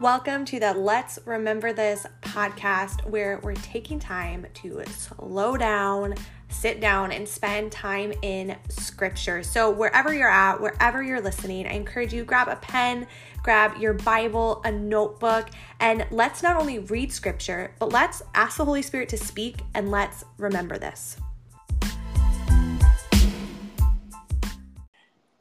Welcome to the Let's Remember This podcast, where we're taking time to slow down, sit down, and spend time in scripture. So, wherever you're at, wherever you're listening, I encourage you grab a pen, grab your Bible, a notebook, and let's not only read scripture, but let's ask the Holy Spirit to speak and let's remember this.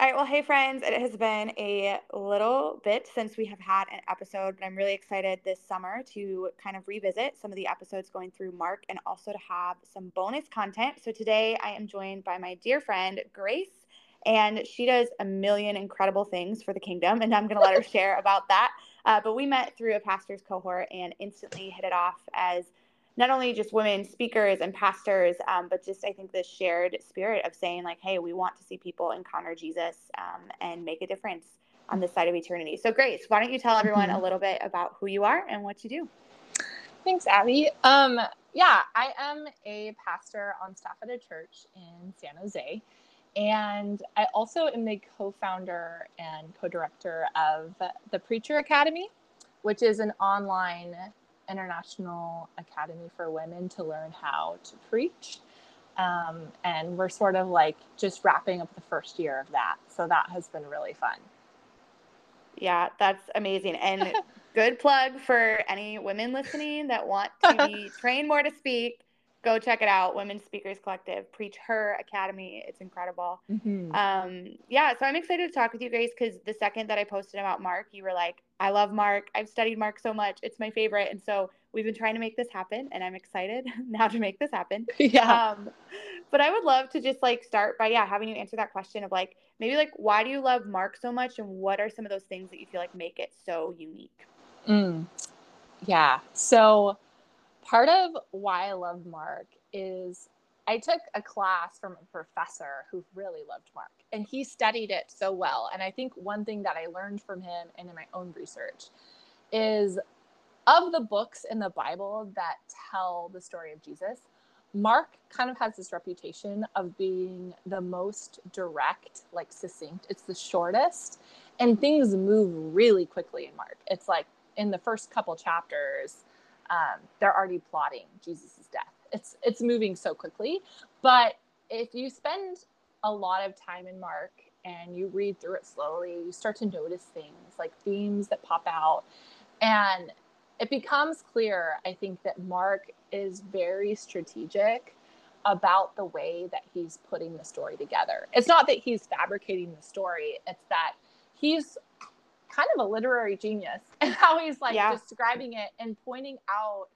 All right, well, hey, friends, it has been a little bit since we have had an episode, but I'm really excited this summer to kind of revisit some of the episodes going through Mark and also to have some bonus content. So today I am joined by my dear friend, Grace, and she does a million incredible things for the kingdom, and I'm going to let her share about that. Uh, but we met through a pastor's cohort and instantly hit it off as not only just women speakers and pastors, um, but just I think this shared spirit of saying like, hey, we want to see people encounter Jesus um, and make a difference on this side of eternity. So, Grace, why don't you tell everyone mm-hmm. a little bit about who you are and what you do? Thanks, Abby. Um, yeah, I am a pastor on staff at a church in San Jose. And I also am the co founder and co director of the Preacher Academy, which is an online International Academy for Women to learn how to preach. Um, and we're sort of like just wrapping up the first year of that. So that has been really fun. Yeah, that's amazing. And good plug for any women listening that want to be trained more to speak go check it out women speakers collective preach her academy it's incredible mm-hmm. um, yeah so i'm excited to talk with you grace because the second that i posted about mark you were like i love mark i've studied mark so much it's my favorite and so we've been trying to make this happen and i'm excited now to make this happen yeah um, but i would love to just like start by yeah having you answer that question of like maybe like why do you love mark so much and what are some of those things that you feel like make it so unique mm. yeah so part of why I love Mark is I took a class from a professor who really loved Mark and he studied it so well. And I think one thing that I learned from him and in my own research is of the books in the Bible that tell the story of Jesus, Mark kind of has this reputation of being the most direct, like succinct. It's the shortest, and things move really quickly in Mark. It's like in the first couple chapters, um, they're already plotting Jesus' death. It's it's moving so quickly. But if you spend a lot of time in Mark and you read through it slowly, you start to notice things like themes that pop out. And it becomes clear, I think, that Mark is very strategic about the way that he's putting the story together. It's not that he's fabricating the story, it's that he's kind of a literary genius and how he's like yeah. describing it and pointing out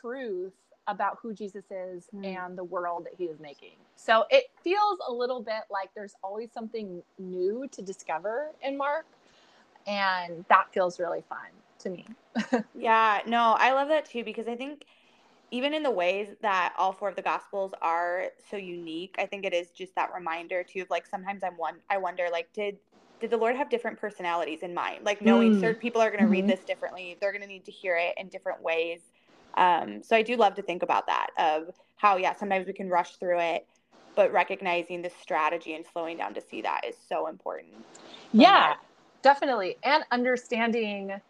truth about who Jesus is mm. and the world that he is making. So it feels a little bit like there's always something new to discover in Mark. And that feels really fun to me. yeah, no, I love that too because I think even in the ways that all four of the gospels are so unique, I think it is just that reminder too of like sometimes I'm one I wonder like did did the Lord have different personalities in mind? Like knowing mm. certain people are going to mm-hmm. read this differently, they're going to need to hear it in different ways. Um, so I do love to think about that of how, yeah, sometimes we can rush through it, but recognizing the strategy and slowing down to see that is so important. Yeah, definitely. And understanding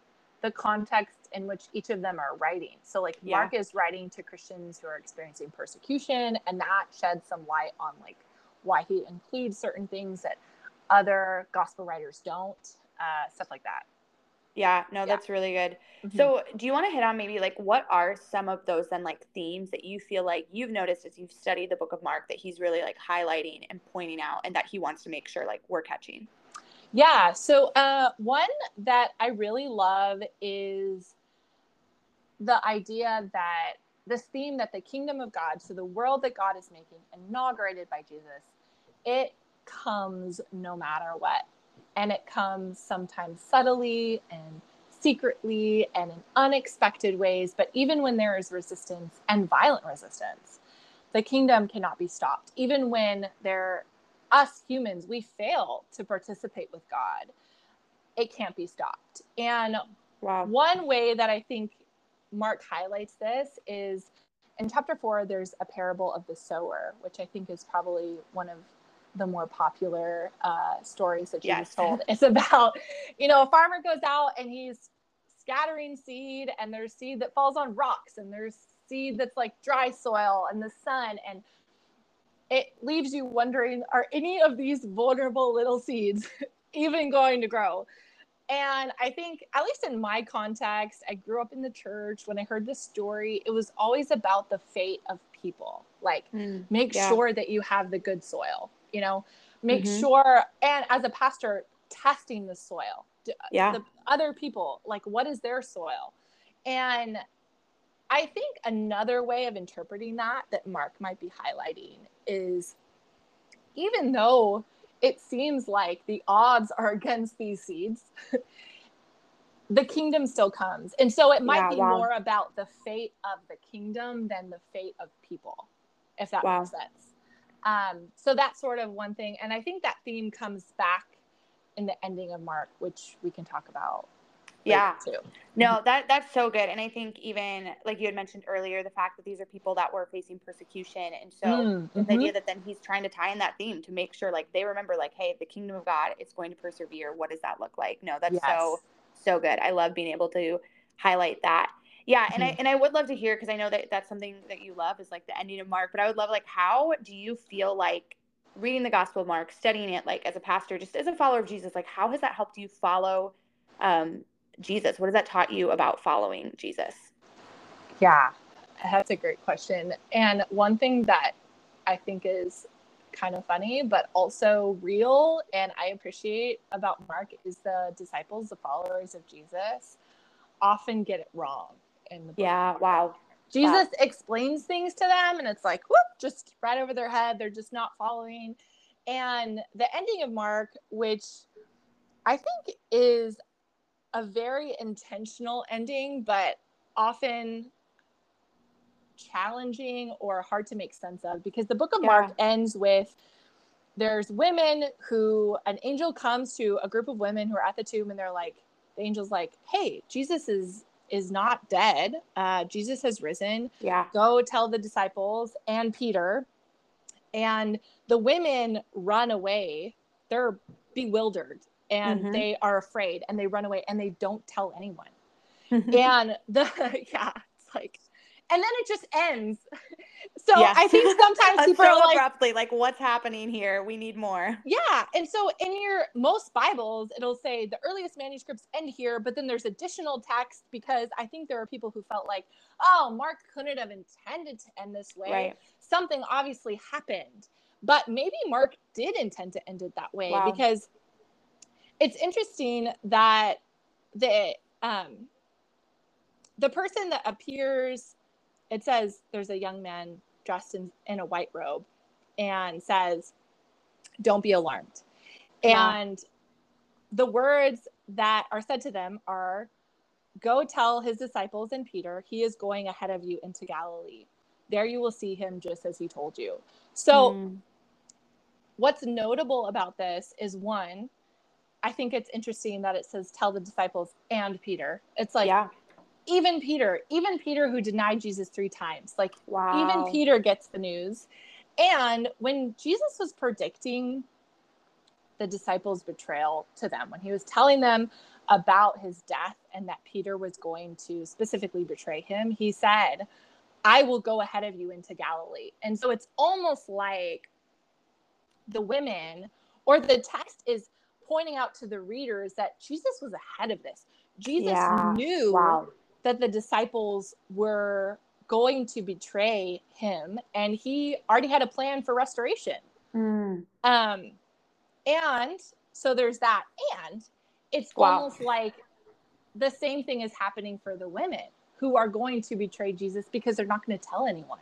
the context in which each of them are writing. So, like, yeah. Mark is writing to Christians who are experiencing persecution, and that sheds some light on, like, why he includes certain things that other gospel writers don't, uh, stuff like that. Yeah, no, yeah. that's really good. Mm-hmm. So, do you want to hit on maybe like what are some of those then like themes that you feel like you've noticed as you've studied the book of Mark that he's really like highlighting and pointing out and that he wants to make sure like we're catching? Yeah, so uh, one that I really love is the idea that this theme that the kingdom of God, so the world that God is making, inaugurated by Jesus, it comes no matter what. And it comes sometimes subtly and secretly and in unexpected ways. But even when there is resistance and violent resistance, the kingdom cannot be stopped. Even when there, us humans, we fail to participate with God, it can't be stopped. And wow. one way that I think Mark highlights this is in chapter four, there's a parable of the sower, which I think is probably one of the more popular uh, stories that Jesus yes. told. It's about, you know, a farmer goes out and he's scattering seed and there's seed that falls on rocks and there's seed that's like dry soil and the sun and it leaves you wondering are any of these vulnerable little seeds even going to grow and i think at least in my context i grew up in the church when i heard this story it was always about the fate of people like mm, make yeah. sure that you have the good soil you know make mm-hmm. sure and as a pastor testing the soil yeah the other people like what is their soil and i think another way of interpreting that that mark might be highlighting is even though it seems like the odds are against these seeds the kingdom still comes and so it might yeah, be wow. more about the fate of the kingdom than the fate of people if that wow. makes sense um, so that's sort of one thing. And i think that theme comes back in the ending of mark which we can talk about yeah. too. No that that's so good. And i think even like you had mentioned earlier the fact that these are people that were facing persecution. And so mm-hmm. the idea that then he's trying to tie in that theme to make sure like they remember like hey the kingdom of god is going to persevere. What does that look like? No that's yes. so so good. I love being able to highlight that yeah and mm-hmm. i and i would love to hear because i know that that's something that you love is like the ending of mark but i would love like how do you feel like reading the gospel of mark studying it like as a pastor just as a follower of jesus like how has that helped you follow um, Jesus? What has that taught you about following Jesus? Yeah, that's a great question. And one thing that I think is kind of funny, but also real, and I appreciate about Mark is the disciples, the followers of Jesus, often get it wrong in the book. Yeah, wow. Jesus wow. explains things to them, and it's like, whoop, just right over their head. They're just not following. And the ending of Mark, which I think is a very intentional ending, but often challenging or hard to make sense of because the book of yeah. Mark ends with there's women who an angel comes to a group of women who are at the tomb and they're like the angel's like hey jesus is is not dead. Uh jesus has risen. Yeah. Go tell the disciples and peter. And the women run away. They're bewildered and mm-hmm. they are afraid and they run away and they don't tell anyone. and the yeah, it's like and then it just ends. So yes. I think sometimes people so are like, abruptly, like, what's happening here? We need more. Yeah. And so in your most Bibles, it'll say the earliest manuscripts end here, but then there's additional text because I think there are people who felt like, oh, Mark couldn't have intended to end this way. Right. Something obviously happened. But maybe Mark did intend to end it that way wow. because it's interesting that the um, the person that appears it says there's a young man dressed in, in a white robe and says don't be alarmed yeah. and the words that are said to them are go tell his disciples and peter he is going ahead of you into galilee there you will see him just as he told you so mm. what's notable about this is one I think it's interesting that it says tell the disciples and Peter. It's like yeah. Even Peter, even Peter who denied Jesus three times, like wow. even Peter gets the news. And when Jesus was predicting the disciples' betrayal to them, when he was telling them about his death and that Peter was going to specifically betray him, he said, I will go ahead of you into Galilee. And so it's almost like the women, or the text is pointing out to the readers that Jesus was ahead of this. Jesus yeah. knew wow. That the disciples were going to betray him, and he already had a plan for restoration. Mm. Um, and so there's that, and it's wow. almost like the same thing is happening for the women who are going to betray Jesus because they're not going to tell anyone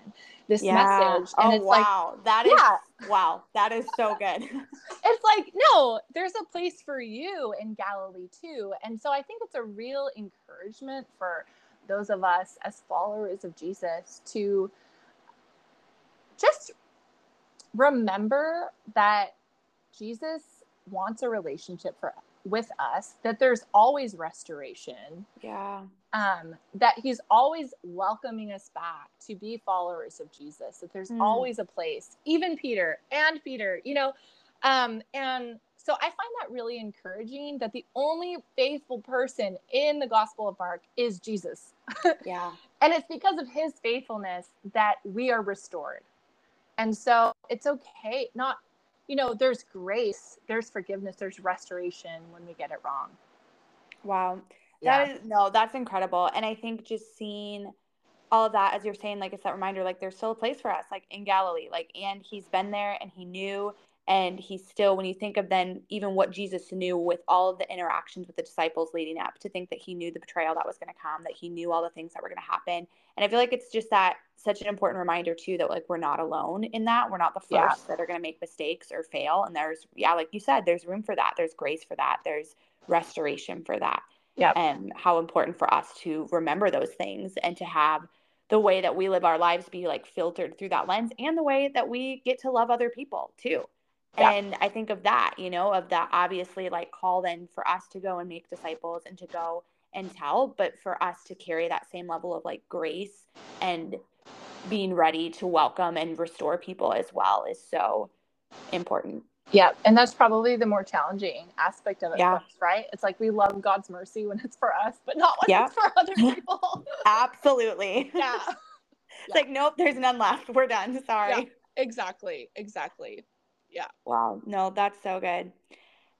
this yeah. message. And oh, it's wow. Like, that is, yeah. wow. That is so good. it's like, no, there's a place for you in Galilee too. And so I think it's a real encouragement for those of us as followers of Jesus to just remember that Jesus wants a relationship for with us that there's always restoration yeah um that he's always welcoming us back to be followers of jesus that there's mm. always a place even peter and peter you know um and so I find that really encouraging that the only faithful person in the Gospel of Mark is Jesus. Yeah. and it's because of his faithfulness that we are restored. And so it's okay. Not, you know, there's grace, there's forgiveness, there's restoration when we get it wrong. Wow. That is no, that's incredible. And I think just seeing all of that as you're saying, like it's that reminder, like there's still a place for us, like in Galilee. Like and he's been there and he knew and he still when you think of then even what jesus knew with all of the interactions with the disciples leading up to think that he knew the betrayal that was going to come that he knew all the things that were going to happen. And i feel like it's just that such an important reminder too that like we're not alone in that. We're not the first yeah. that are going to make mistakes or fail. And there's yeah like you said there's room for that. There's grace for that. There's restoration for that. Yeah and how important for us to remember those things and to have the way that we live our lives be like filtered through that lens and the way that we get to love other people too yeah. And I think of that, you know, of that obviously like call then for us to go and make disciples and to go and tell, but for us to carry that same level of like grace and being ready to welcome and restore people as well is so important. Yeah, and that's probably the more challenging aspect of it, yeah. right? It's like we love God's mercy when it's for us, but not when yeah. it's for other people. Absolutely. Yeah. it's yeah. like, nope, there's none left. We're done. Sorry. Exactly. Exactly yeah. Wow. No, that's so good.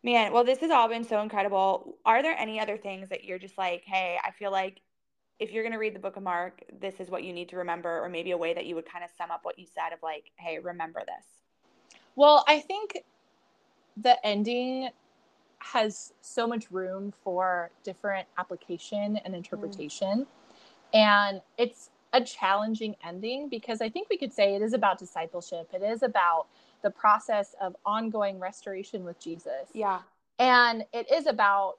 Man, well, this has all been so incredible. Are there any other things that you're just like, hey, I feel like if you're going to read the book of Mark, this is what you need to remember, or maybe a way that you would kind of sum up what you said of like, hey, remember this? Well, I think the ending has so much room for different application and mm. interpretation. Mm. And it's a challenging ending because I think we could say it is about discipleship. It is about the process of ongoing restoration with Jesus. Yeah. And it is about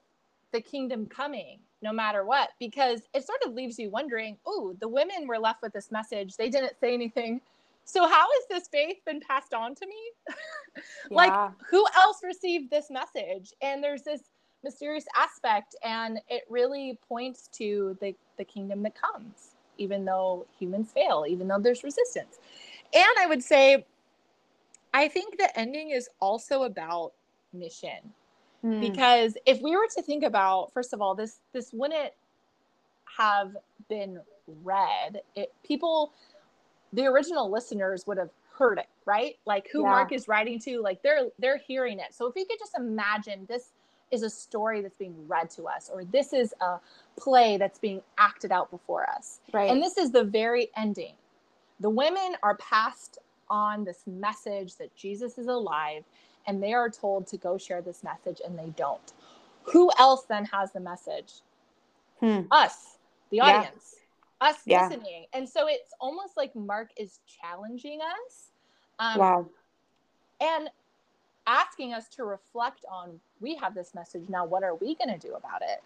the kingdom coming no matter what, because it sort of leaves you wondering oh, the women were left with this message. They didn't say anything. So, how has this faith been passed on to me? like, yeah. who else received this message? And there's this mysterious aspect, and it really points to the, the kingdom that comes, even though humans fail, even though there's resistance. And I would say I think the ending is also about mission. Mm. Because if we were to think about, first of all, this this wouldn't have been read. It people the original listeners would have heard it, right? Like who yeah. Mark is writing to, like they're they're hearing it. So if we could just imagine this is a story that's being read to us or this is a play that's being acted out before us. Right. And this is the very ending. The women are passed on this message that Jesus is alive and they are told to go share this message and they don't. Who else then has the message? Hmm. Us, the audience, yeah. us yeah. listening. And so it's almost like Mark is challenging us. Um, wow. And asking us to reflect on we have this message now what are we going to do about it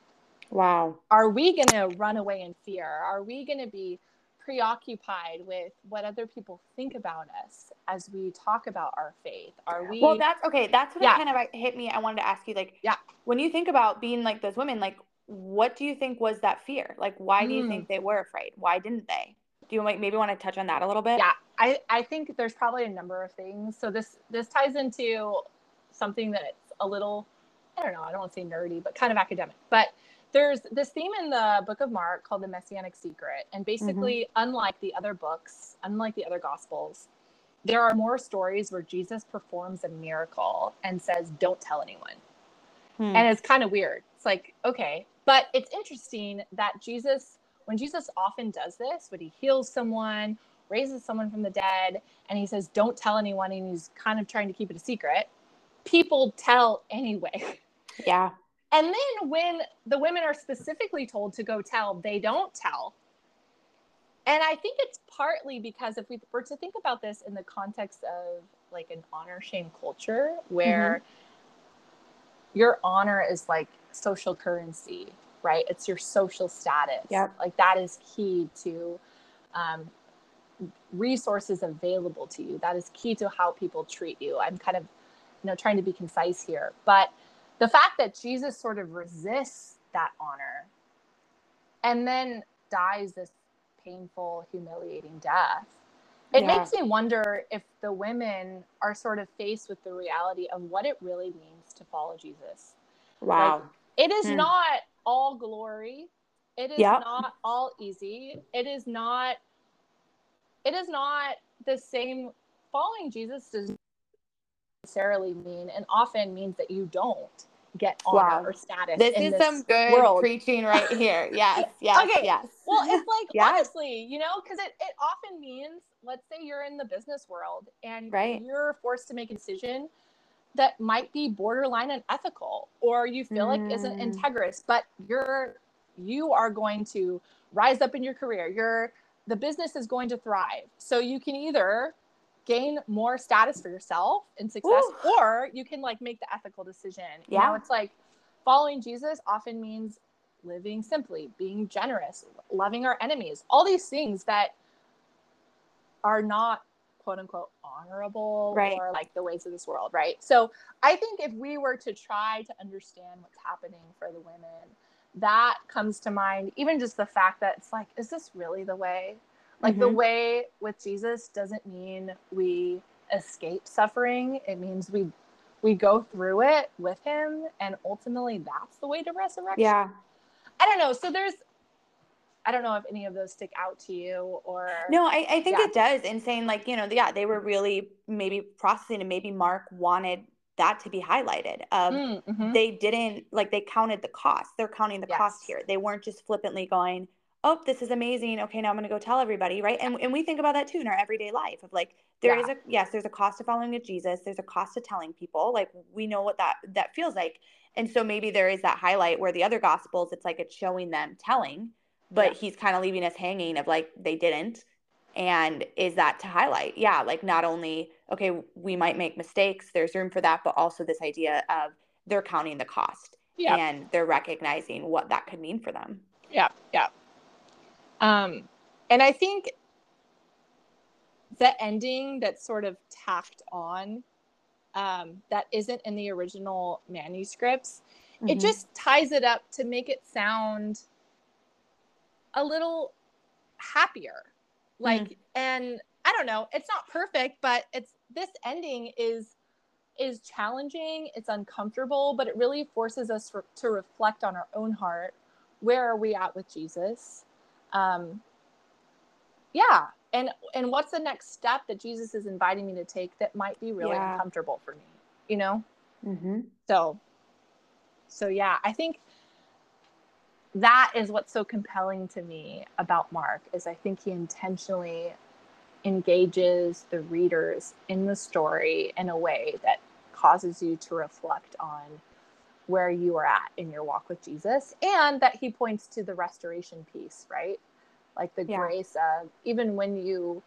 wow are we going to run away in fear are we going to be preoccupied with what other people think about us as we talk about our faith? Are we? Well, that's okay. That's what yeah. kind of hit me. I wanted to ask you, like, yeah, when you think about being like those women, like, what do you think was that fear? Like, why do you think hmm. they were afraid? Why didn't they? Do you like maybe want to touch on that a little bit? Yeah, I I think there's probably a number of things. So this this ties into something that's a little, I don't know, I don't want to say nerdy, but kind of academic, but there's this theme in the book of Mark called the Messianic Secret. And basically, mm-hmm. unlike the other books, unlike the other gospels, there are more stories where Jesus performs a miracle and says, Don't tell anyone. Hmm. And it's kind of weird. It's like, okay. But it's interesting that Jesus, when Jesus often does this, when he heals someone, raises someone from the dead, and he says, Don't tell anyone, and he's kind of trying to keep it a secret, people tell anyway. Yeah. And then when the women are specifically told to go tell, they don't tell. And I think it's partly because if we were to think about this in the context of like an honor shame culture where mm-hmm. your honor is like social currency, right? It's your social status. Yeah. Like that is key to um, resources available to you. That is key to how people treat you. I'm kind of, you know, trying to be concise here, but the fact that Jesus sort of resists that honor and then dies this painful, humiliating death, it yeah. makes me wonder if the women are sort of faced with the reality of what it really means to follow Jesus. Wow. Like, it is Hmm. not all glory. It is Yep. not all easy. It is not it is not the same following Jesus does necessarily mean and often means that you don't get honor Wow. or status. this is some good world. preaching right here. Yes, yes, Okay. yes. Well, it's like Yes. honestly, you know, because it, it often means, let's say you're in the business world and Right. you're forced to make a decision that might be borderline unethical or you feel like isn't Mm. integrous, but you're you are going to rise up in your career. You're the business is going to thrive. So you can either gain more status for yourself and success, Ooh. or you can like make the ethical decision. You know, Yeah. it's like following Jesus often means living simply, being generous, loving our enemies, all these things that are not quote unquote honorable Right. or like the ways of this world, right? So I think if we were to try to understand what's happening for the women, that comes to mind. Even just the fact that it's like, is this really the way? Like the Mhm. way with Jesus doesn't mean we escape suffering. It means we we go through it with him and ultimately that's the way to resurrection. Yeah. I don't know. So there's I don't know if any of those stick out to you or No, I, I think Yeah. it does. In saying like, you know, yeah, they were really maybe processing and maybe Mark wanted that to be highlighted. Um, Mm, mhm. they didn't like they counted the cost. They're counting the cost here. They weren't just flippantly going, Oh, this is amazing. Okay, now I'm gonna go tell everybody, right? And and we think about that too in our everyday life of like there is Yeah. a yes, there's a cost to following with Jesus. There's a cost to telling people. Like we know what that that feels like. And so maybe there is that highlight where the other gospels, it's like it's showing them telling, but Yeah. he's kind of leaving us hanging of like they didn't. And is that to highlight? Yeah, like not only, okay, we might make mistakes, there's room for that, but also this idea of they're counting the cost Yeah. and they're recognizing what that could mean for them. Yeah, yeah. Um, and I think the ending that's sort of tacked on um, that isn't in the original manuscripts, it Mhm. just ties it up to make it sound a little happier. Like, and I don't know, it's not perfect, but it's this ending is is challenging it's uncomfortable but it really forces us to reflect on our own heart where are we at with jesus um yeah and and what's the next step that jesus is inviting me to take that might be really Yeah. uncomfortable for me you know mm-hmm. so so yeah i think that is what's so compelling to me about mark is i think he intentionally engages the readers in the story in a way that causes you to reflect on where you are at in your walk with Jesus and that he points to the restoration piece, right? Like the Yeah. grace of even when you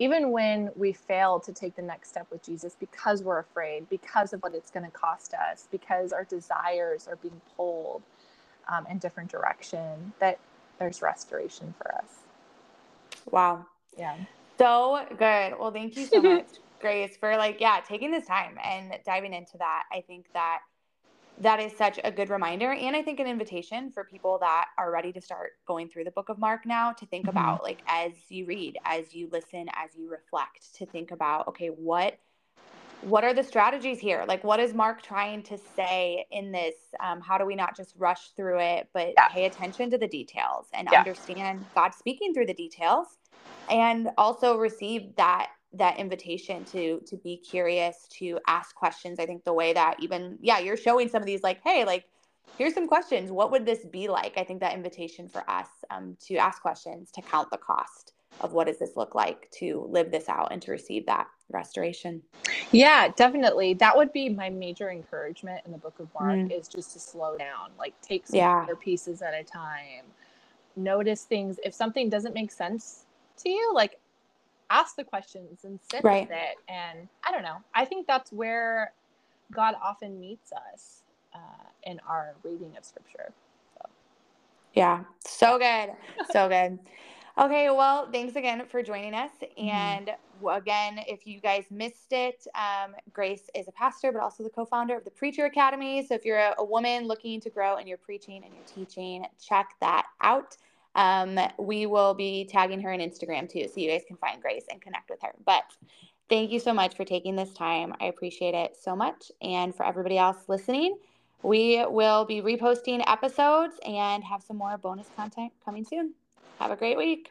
even when we fail to take the next step with Jesus because we're afraid, because of what it's going to cost us, because our desires are being pulled um, in different direction, that there's restoration for us. Wow. Yeah. So good. Well, thank you so much, Grace, for like, yeah, taking this time and diving into that. I think that that is such a good reminder and I think an invitation for people that are ready to start going through the book of Mark now to think Mhm. about like as you read, as you listen, as you reflect, to think about, okay, what what are the strategies here? Like, what is Mark trying to say in this? Um, how do we not just rush through it, but Yeah. pay attention to the details and Yeah. understand God speaking through the details, and also receive that that invitation to to be curious, to ask questions. I think the way that even yeah, you're showing some of these like, hey, like here's some questions. What would this be like? I think that invitation for us um, to ask questions, to count the cost of what does this look like, to live this out, and to receive that restoration. Yeah, definitely. That would be my major encouragement in the book of Mark Mm. is just to slow down, like take some Yeah. other pieces at a time. Notice things. If something doesn't make sense to you, like ask the questions and sit Right. with it. And I don't know. I think that's where God often meets us uh, in our reading of scripture. Yeah, so good. So good. Okay, well, thanks again for joining us. Mm-hmm. And again, if you guys missed it, um, Grace is a pastor, but also the co founder of the Preacher Academy. So if you're a, a woman looking to grow in your preaching and your teaching, check that out. Um, we will be tagging her on Instagram too, so you guys can find Grace and connect with her. But Thank you so much for taking this time. I appreciate it so much. And for everybody else listening, we will be reposting episodes and have some more bonus content coming soon. Have a great week.